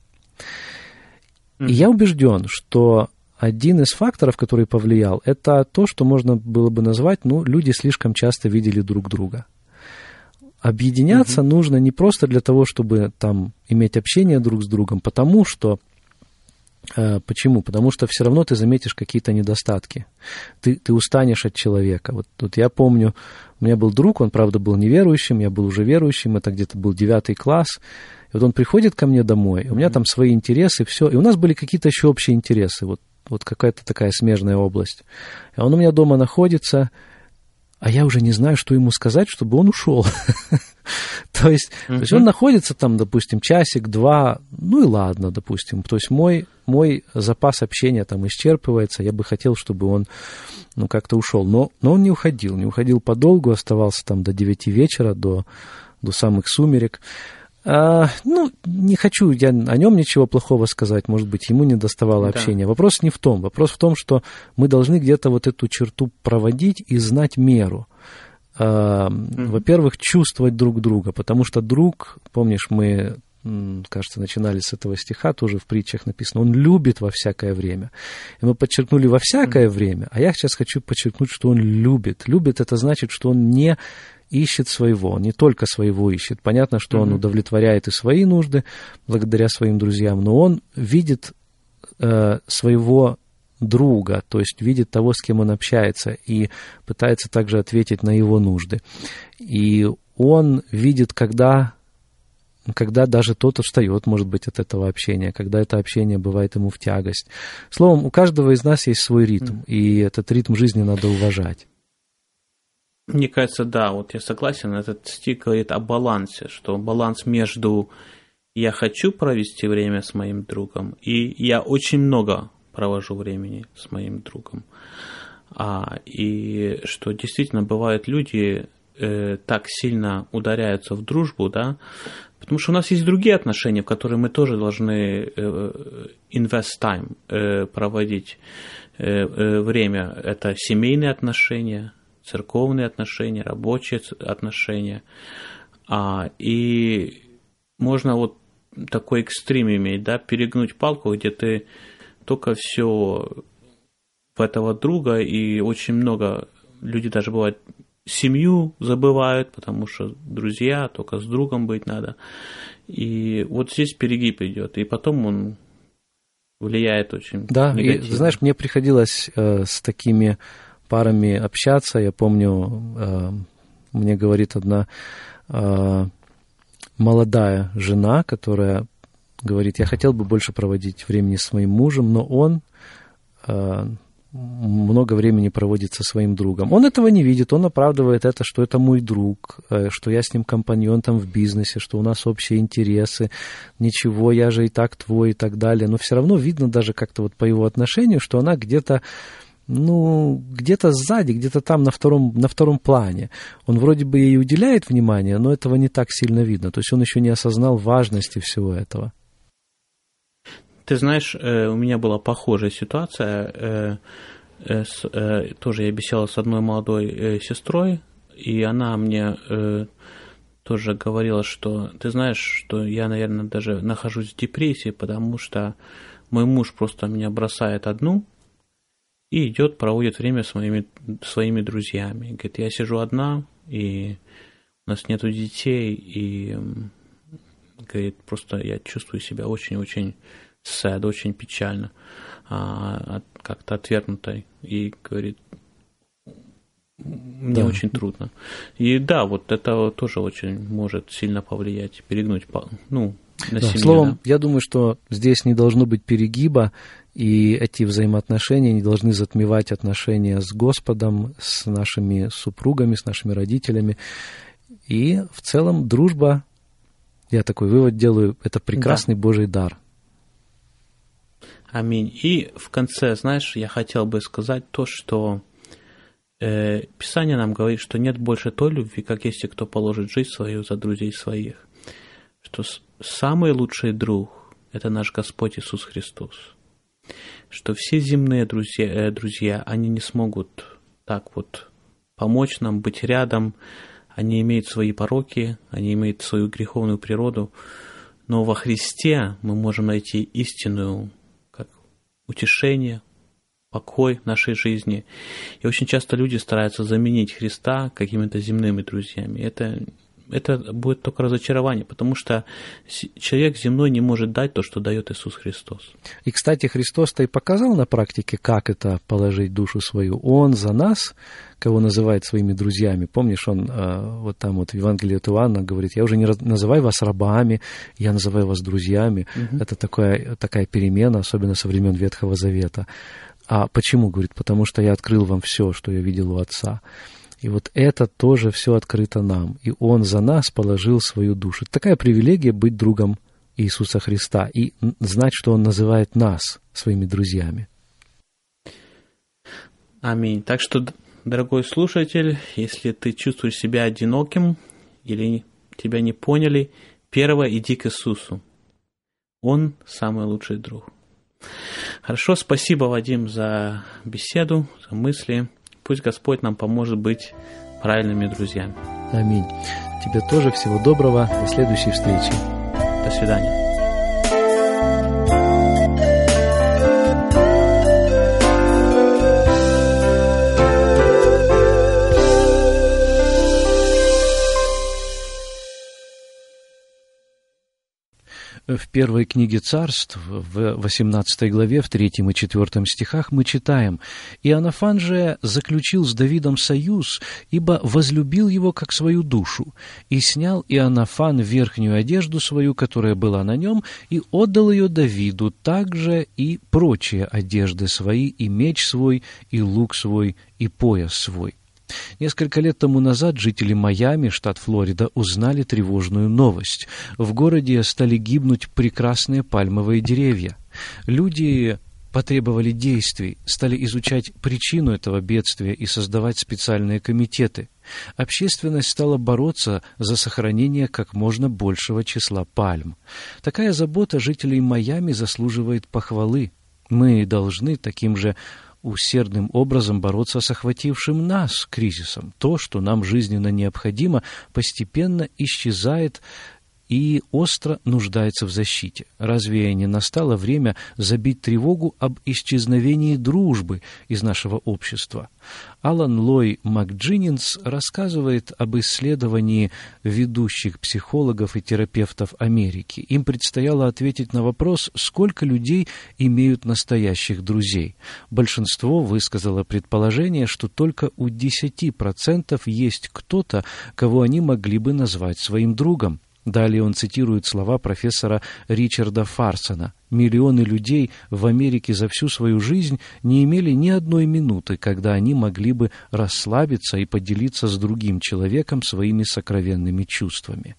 Mm-hmm. И я убежден, что один из факторов, который повлиял, это то, что можно было бы назвать, ну, люди слишком часто видели друг друга. Объединяться mm-hmm. нужно не просто для того, чтобы там иметь общение друг с другом, потому что почему? Потому что все равно ты заметишь какие-то недостатки. Ты, ты устанешь от человека. Вот тут я помню, у меня был друг, он, правда, был неверующим, я был уже верующим, это где-то был девятый класс. И вот он приходит ко мне домой, у меня там свои интересы, все. И у нас были какие-то еще общие интересы, вот, вот какая-то такая смежная область. И он у меня дома находится, а я уже не знаю, что ему сказать, чтобы он ушел. [laughs] то, есть, то есть он находится там, допустим, часик-два, ну и ладно, допустим. То есть мой, мой запас общения там исчерпывается, я бы хотел, чтобы он ну, как-то ушел. Но, но он не уходил, не уходил подолгу, оставался там до 9 вечера, до, до самых сумерек. А, ну, не хочу я о нем ничего плохого сказать, может быть, ему не доставало да. общения. Вопрос не в том. Вопрос в том, что мы должны где-то вот эту черту проводить и знать меру. А, mm-hmm. Во-первых, чувствовать друг друга, потому что друг, помнишь, мы кажется, начинали с этого стиха, тоже в притчах написано, он любит во всякое время. И мы подчеркнули во всякое время, а я сейчас хочу подчеркнуть, что он любит. Любит это значит, что он не ищет своего, он не только своего ищет. Понятно, что mm-hmm. он удовлетворяет и свои нужды благодаря своим друзьям, но он видит э, своего друга, то есть видит того, с кем он общается, и пытается также ответить на его нужды. И он видит, когда когда даже тот устает, может быть, от этого общения, когда это общение бывает ему в тягость. Словом, у каждого из нас есть свой ритм, и этот ритм жизни надо уважать. Мне кажется, да, вот я согласен, этот стих говорит о балансе, что баланс между я хочу провести время с моим другом, и я очень много провожу времени с моим другом. А, и что действительно бывают люди, э, так сильно ударяются в дружбу, да, потому что у нас есть другие отношения, в которые мы тоже должны э, invest time, э, проводить э, э, время. Это семейные отношения, церковные отношения, рабочие отношения. А, и можно вот такой экстрим иметь, да, перегнуть палку, где ты только все в этого друга, и очень много люди даже бывают семью забывают, потому что друзья, только с другом быть надо. И вот здесь перегиб идет, и потом он влияет очень Да, негативно. и знаешь, мне приходилось э, с такими парами общаться. Я помню, э, мне говорит одна э, молодая жена, которая говорит, я хотел бы больше проводить времени с моим мужем, но он э, много времени проводит со своим другом. Он этого не видит, он оправдывает это, что это мой друг, что я с ним компаньон там в бизнесе, что у нас общие интересы, ничего, я же и так твой и так далее. Но все равно видно даже как-то вот по его отношению, что она где-то ну, где-то сзади, где-то там на втором, на втором плане. Он вроде бы ей уделяет внимание, но этого не так сильно видно. То есть он еще не осознал важности всего этого. Ты знаешь, э, у меня была похожая ситуация. Э, э, тоже я беседовал с одной молодой сестрой, и она мне тоже говорила, что ты знаешь, что я, наверное, даже нахожусь в депрессии, потому что мой муж просто меня бросает одну, и идет, проводит время с моими, своими друзьями. Говорит, я сижу одна, и у нас нету детей, и говорит, просто я чувствую себя очень-очень sad, очень печально, а, как-то отвергнутой, и говорит, мне да. очень трудно. И да, вот это тоже очень может сильно повлиять, перегнуть, ну, на да, семью. Словом, да. я думаю, что здесь не должно быть перегиба, и эти взаимоотношения не должны затмевать отношения с Господом, с нашими супругами, с нашими родителями. И в целом дружба, я такой вывод делаю, это прекрасный да. Божий дар. Аминь. И в конце, знаешь, я хотел бы сказать то, что э, Писание нам говорит, что нет больше той любви, как если кто положит жизнь свою за друзей своих. Что самый лучший друг – это наш Господь Иисус Христос что все земные друзья, э, друзья, они не смогут так вот помочь нам быть рядом, они имеют свои пороки, они имеют свою греховную природу, но во Христе мы можем найти истинную утешение, покой в нашей жизни. И очень часто люди стараются заменить Христа какими-то земными друзьями. Это это будет только разочарование, потому что человек земной не может дать то, что дает Иисус Христос. И, кстати, Христос-то и показал на практике, как это положить душу свою. Он за нас, кого называет своими друзьями. Помнишь, он э, вот там вот в Евангелии от Иоанна говорит, я уже не называю вас рабами, я называю вас друзьями. Угу. Это такая, такая перемена, особенно со времен Ветхого Завета. А почему? Говорит, потому что я открыл вам все, что я видел у Отца. И вот это тоже все открыто нам. И Он за нас положил свою душу. Такая привилегия быть другом Иисуса Христа и знать, что Он называет нас своими друзьями. Аминь. Так что, дорогой слушатель, если ты чувствуешь себя одиноким или тебя не поняли, первое иди к Иисусу. Он самый лучший друг. Хорошо, спасибо, Вадим, за беседу, за мысли. Пусть Господь нам поможет быть правильными друзьями. Аминь. Тебе тоже всего доброго. До следующей встречи. До свидания. В первой книге царств, в 18 главе, в 3 и 4 стихах мы читаем, «Иоаннафан же заключил с Давидом союз, ибо возлюбил его как свою душу, и снял Иоаннафан верхнюю одежду свою, которая была на нем, и отдал ее Давиду, также и прочие одежды свои, и меч свой, и лук свой, и пояс свой». Несколько лет тому назад жители Майами, штат Флорида, узнали тревожную новость. В городе стали гибнуть прекрасные пальмовые деревья. Люди потребовали действий, стали изучать причину этого бедствия и создавать специальные комитеты. Общественность стала бороться за сохранение как можно большего числа пальм. Такая забота жителей Майами заслуживает похвалы. Мы должны таким же усердным образом бороться с охватившим нас кризисом. То, что нам жизненно необходимо, постепенно исчезает и остро нуждается в защите. Разве не настало время забить тревогу об исчезновении дружбы из нашего общества? Алан Лой МакДжиннинс рассказывает об исследовании ведущих психологов и терапевтов Америки. Им предстояло ответить на вопрос, сколько людей имеют настоящих друзей. Большинство высказало предположение, что только у 10% есть кто-то, кого они могли бы назвать своим другом. Далее он цитирует слова профессора Ричарда Фарсона. Миллионы людей в Америке за всю свою жизнь не имели ни одной минуты, когда они могли бы расслабиться и поделиться с другим человеком своими сокровенными чувствами.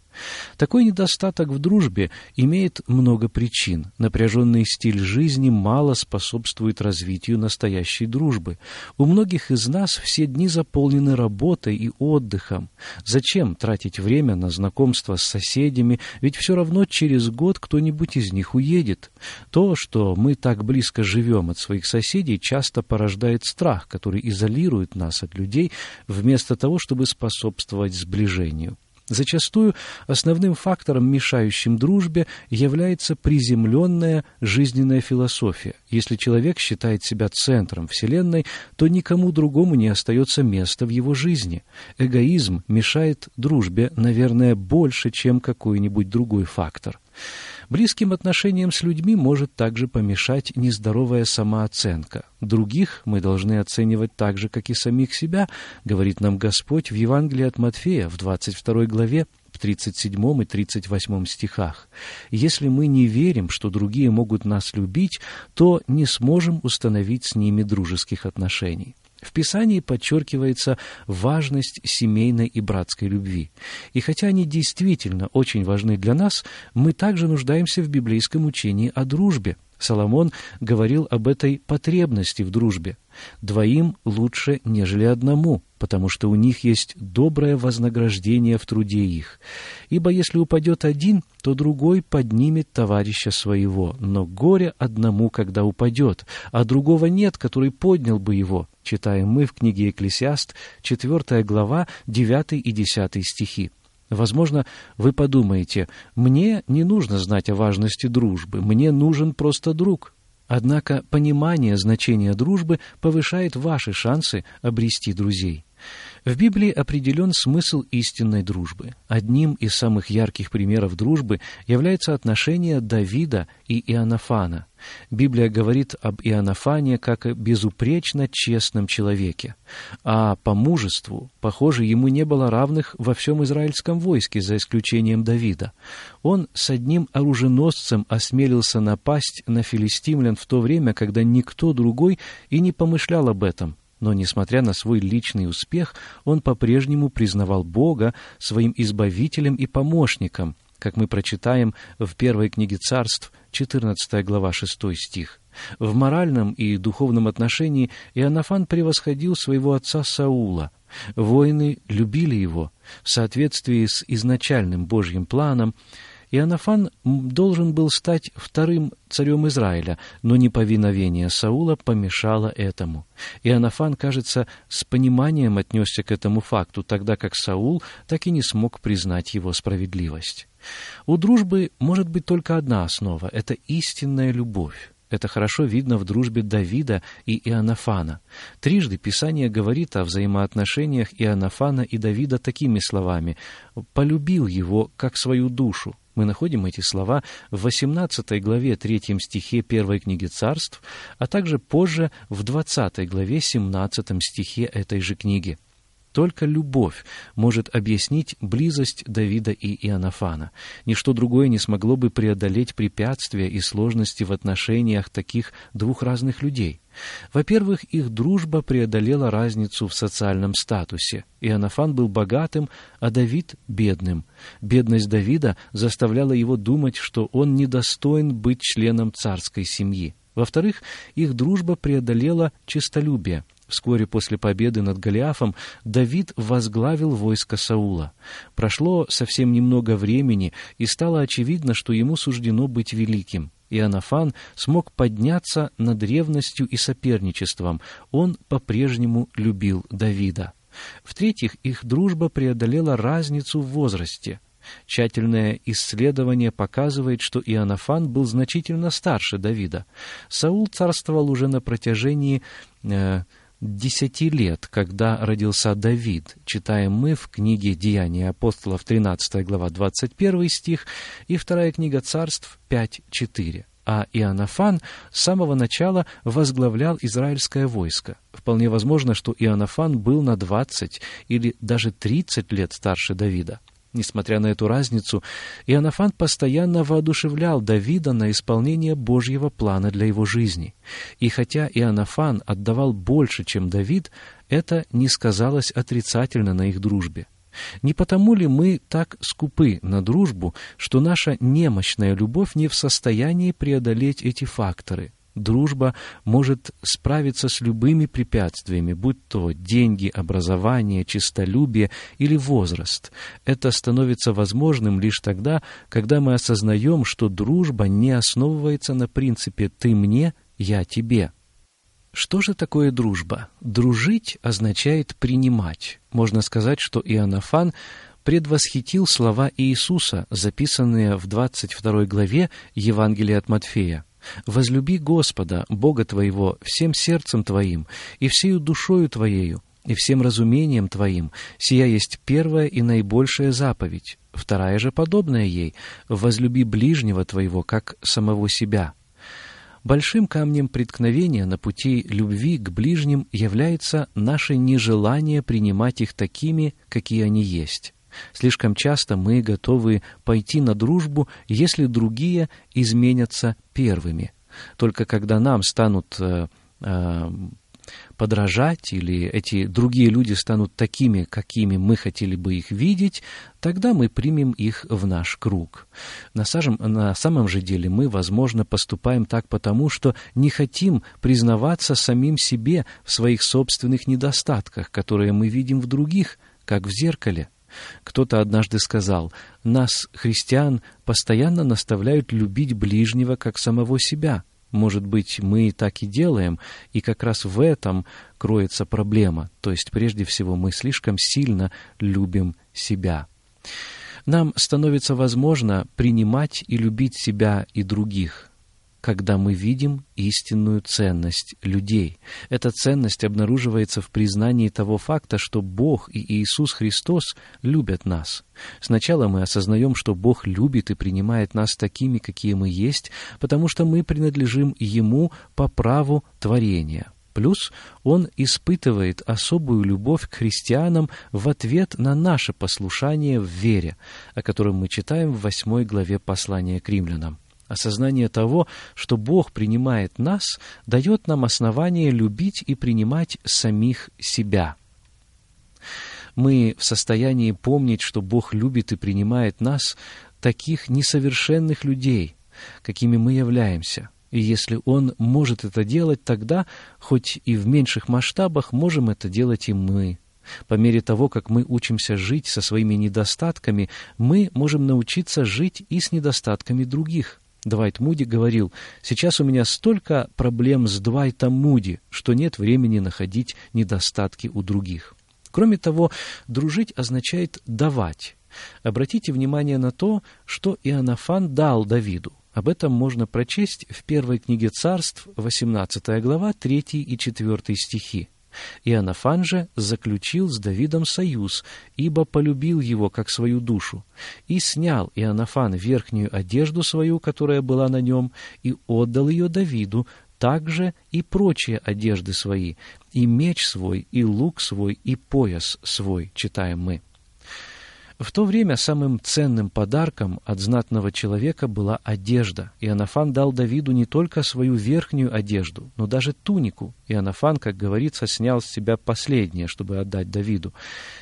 Такой недостаток в дружбе имеет много причин. Напряженный стиль жизни мало способствует развитию настоящей дружбы. У многих из нас все дни заполнены работой и отдыхом. Зачем тратить время на знакомство с соседями, ведь все равно через год кто-нибудь из них уедет. То, что мы так близко живем от своих соседей, часто порождает страх, который изолирует нас от людей, вместо того, чтобы способствовать сближению. Зачастую основным фактором, мешающим дружбе, является приземленная жизненная философия. Если человек считает себя центром Вселенной, то никому другому не остается места в его жизни. Эгоизм мешает дружбе, наверное, больше, чем какой-нибудь другой фактор. Близким отношениям с людьми может также помешать нездоровая самооценка. Других мы должны оценивать так же, как и самих себя, говорит нам Господь в Евангелии от Матфея в 22 главе, в 37 и 38 стихах. Если мы не верим, что другие могут нас любить, то не сможем установить с ними дружеских отношений. В Писании подчеркивается важность семейной и братской любви. И хотя они действительно очень важны для нас, мы также нуждаемся в библейском учении о дружбе. Соломон говорил об этой потребности в дружбе. Двоим лучше, нежели одному, потому что у них есть доброе вознаграждение в труде их. Ибо если упадет один, то другой поднимет товарища своего, но горе одному, когда упадет, а другого нет, который поднял бы его. Читаем мы в книге Экклесиаст, 4 глава, 9 и 10 стихи. Возможно, вы подумаете, мне не нужно знать о важности дружбы, мне нужен просто друг. Однако понимание значения дружбы повышает ваши шансы обрести друзей. В Библии определен смысл истинной дружбы. Одним из самых ярких примеров дружбы является отношение Давида и Иоаннафана. Библия говорит об Иоаннафане как о безупречно честном человеке. А по мужеству, похоже, ему не было равных во всем израильском войске, за исключением Давида. Он с одним оруженосцем осмелился напасть на филистимлян в то время, когда никто другой и не помышлял об этом. Но, несмотря на свой личный успех, он по-прежнему признавал Бога своим избавителем и помощником, как мы прочитаем в первой книге царств, 14 глава, 6 стих. В моральном и духовном отношении Иоаннафан превосходил своего отца Саула. Воины любили его. В соответствии с изначальным Божьим планом Иоаннафан должен был стать вторым царем Израиля, но неповиновение Саула помешало этому. Иоаннафан, кажется, с пониманием отнесся к этому факту, тогда как Саул так и не смог признать его справедливость. У дружбы может быть только одна основа — это истинная любовь. Это хорошо видно в дружбе Давида и Иоаннафана. Трижды Писание говорит о взаимоотношениях Иоаннафана и Давида такими словами «полюбил его, как свою душу». Мы находим эти слова в 18 главе 3 стихе первой книги царств, а также позже в 20 главе 17 стихе этой же книги. Только любовь может объяснить близость Давида и Иоаннафана. Ничто другое не смогло бы преодолеть препятствия и сложности в отношениях таких двух разных людей. Во-первых, их дружба преодолела разницу в социальном статусе. Иоаннафан был богатым, а Давид — бедным. Бедность Давида заставляла его думать, что он недостоин быть членом царской семьи. Во-вторых, их дружба преодолела честолюбие. Вскоре после победы над Голиафом Давид возглавил войско Саула. Прошло совсем немного времени, и стало очевидно, что ему суждено быть великим. И Анафан смог подняться над ревностью и соперничеством. Он по-прежнему любил Давида. В-третьих, их дружба преодолела разницу в возрасте. Тщательное исследование показывает, что Иоаннафан был значительно старше Давида. Саул царствовал уже на протяжении э, десяти лет, когда родился Давид, читаем мы в книге «Деяния апостолов» 13 глава 21 стих и вторая книга царств 5.4. А Иоаннафан с самого начала возглавлял израильское войско. Вполне возможно, что Иоаннафан был на 20 или даже 30 лет старше Давида. Несмотря на эту разницу, Иоаннафан постоянно воодушевлял Давида на исполнение Божьего плана для его жизни. И хотя Иоаннафан отдавал больше, чем Давид, это не сказалось отрицательно на их дружбе. Не потому ли мы так скупы на дружбу, что наша немощная любовь не в состоянии преодолеть эти факторы – Дружба может справиться с любыми препятствиями, будь то деньги, образование, честолюбие или возраст. Это становится возможным лишь тогда, когда мы осознаем, что дружба не основывается на принципе «ты мне, я тебе». Что же такое дружба? Дружить означает принимать. Можно сказать, что Иоаннафан предвосхитил слова Иисуса, записанные в 22 главе Евангелия от Матфея. Возлюби Господа, Бога твоего, всем сердцем твоим и всею душою твоею, и всем разумением твоим. Сия есть первая и наибольшая заповедь. Вторая же подобная ей — возлюби ближнего твоего, как самого себя». Большим камнем преткновения на пути любви к ближним является наше нежелание принимать их такими, какие они есть. Слишком часто мы готовы пойти на дружбу, если другие изменятся первыми. Только когда нам станут э, э, подражать, или эти другие люди станут такими, какими мы хотели бы их видеть, тогда мы примем их в наш круг. На, сажем, на самом же деле мы, возможно, поступаем так потому, что не хотим признаваться самим себе в своих собственных недостатках, которые мы видим в других, как в зеркале. Кто-то однажды сказал, «Нас, христиан, постоянно наставляют любить ближнего как самого себя». Может быть, мы так и делаем, и как раз в этом кроется проблема. То есть, прежде всего, мы слишком сильно любим себя. Нам становится возможно принимать и любить себя и других – когда мы видим истинную ценность людей. Эта ценность обнаруживается в признании того факта, что Бог и Иисус Христос любят нас. Сначала мы осознаем, что Бог любит и принимает нас такими, какие мы есть, потому что мы принадлежим Ему по праву творения. Плюс Он испытывает особую любовь к христианам в ответ на наше послушание в вере, о котором мы читаем в восьмой главе послания к римлянам. Осознание того, что Бог принимает нас, дает нам основание любить и принимать самих себя. Мы в состоянии помнить, что Бог любит и принимает нас, таких несовершенных людей, какими мы являемся. И если Он может это делать, тогда, хоть и в меньших масштабах, можем это делать и мы. По мере того, как мы учимся жить со своими недостатками, мы можем научиться жить и с недостатками других. Двайт Муди говорил, «Сейчас у меня столько проблем с Двайтом Муди, что нет времени находить недостатки у других». Кроме того, дружить означает давать. Обратите внимание на то, что Иоаннафан дал Давиду. Об этом можно прочесть в первой книге царств, 18 глава, 3 и 4 стихи. Иоаннафан же заключил с Давидом союз, ибо полюбил его как свою душу. И снял Иоаннафан верхнюю одежду свою, которая была на нем, и отдал ее Давиду, также и прочие одежды свои, и меч свой, и лук свой, и пояс свой, читаем мы. В то время самым ценным подарком от знатного человека была одежда. Иоаннафан дал Давиду не только свою верхнюю одежду, но даже тунику. Иоаннафан, как говорится, снял с себя последнее, чтобы отдать Давиду.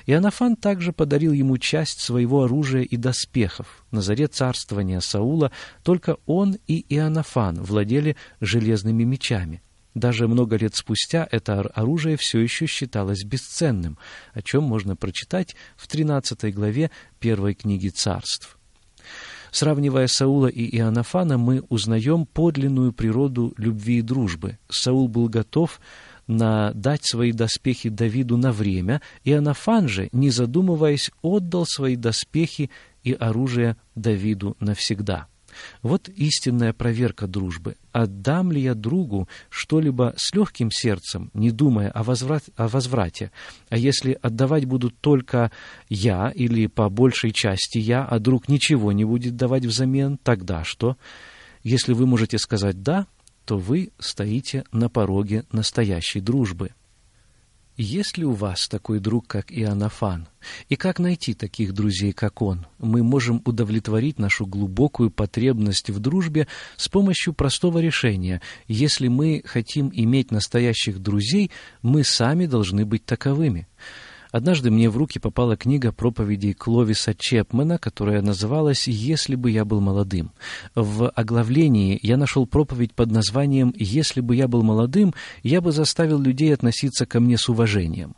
Иоаннафан также подарил ему часть своего оружия и доспехов. На заре царствования Саула только он и Иоаннафан владели железными мечами. Даже много лет спустя это оружие все еще считалось бесценным, о чем можно прочитать в 13 главе первой книги царств. Сравнивая Саула и Иоаннафана, мы узнаем подлинную природу любви и дружбы. Саул был готов на дать свои доспехи Давиду на время, и Иоаннафан же, не задумываясь, отдал свои доспехи и оружие Давиду навсегда. Вот истинная проверка дружбы. Отдам ли я другу что-либо с легким сердцем, не думая о, возврат, о возврате? А если отдавать будут только я или по большей части я, а друг ничего не будет давать взамен, тогда что? Если вы можете сказать «да», то вы стоите на пороге настоящей дружбы – есть ли у вас такой друг, как Иоаннафан? И как найти таких друзей, как он? Мы можем удовлетворить нашу глубокую потребность в дружбе с помощью простого решения. Если мы хотим иметь настоящих друзей, мы сами должны быть таковыми. Однажды мне в руки попала книга проповедей Кловиса Чепмена, которая называлась «Если бы я был молодым». В оглавлении я нашел проповедь под названием «Если бы я был молодым, я бы заставил людей относиться ко мне с уважением».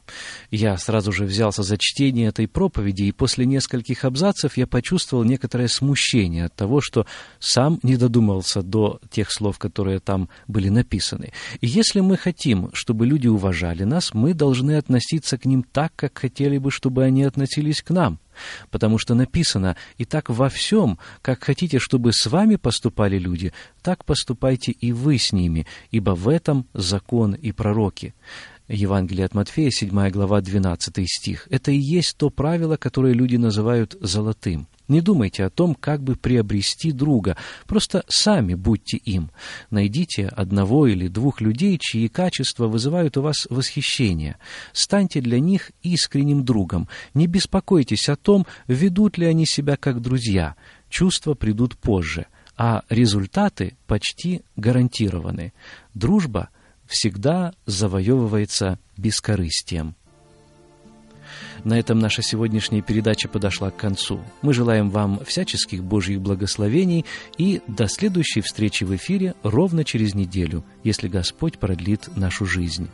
Я сразу же взялся за чтение этой проповеди, и после нескольких абзацев я почувствовал некоторое смущение от того, что сам не додумался до тех слов, которые там были написаны. И если мы хотим, чтобы люди уважали нас, мы должны относиться к ним так, как хотели бы, чтобы они относились к нам. Потому что написано «И так во всем, как хотите, чтобы с вами поступали люди, так поступайте и вы с ними, ибо в этом закон и пророки». Евангелие от Матфея, 7 глава, 12 стих. Это и есть то правило, которое люди называют «золотым». Не думайте о том, как бы приобрести друга, просто сами будьте им. Найдите одного или двух людей, чьи качества вызывают у вас восхищение. Станьте для них искренним другом. Не беспокойтесь о том, ведут ли они себя как друзья. Чувства придут позже, а результаты почти гарантированы. Дружба всегда завоевывается бескорыстием. На этом наша сегодняшняя передача подошла к концу. Мы желаем вам всяческих Божьих благословений и до следующей встречи в эфире ровно через неделю, если Господь продлит нашу жизнь.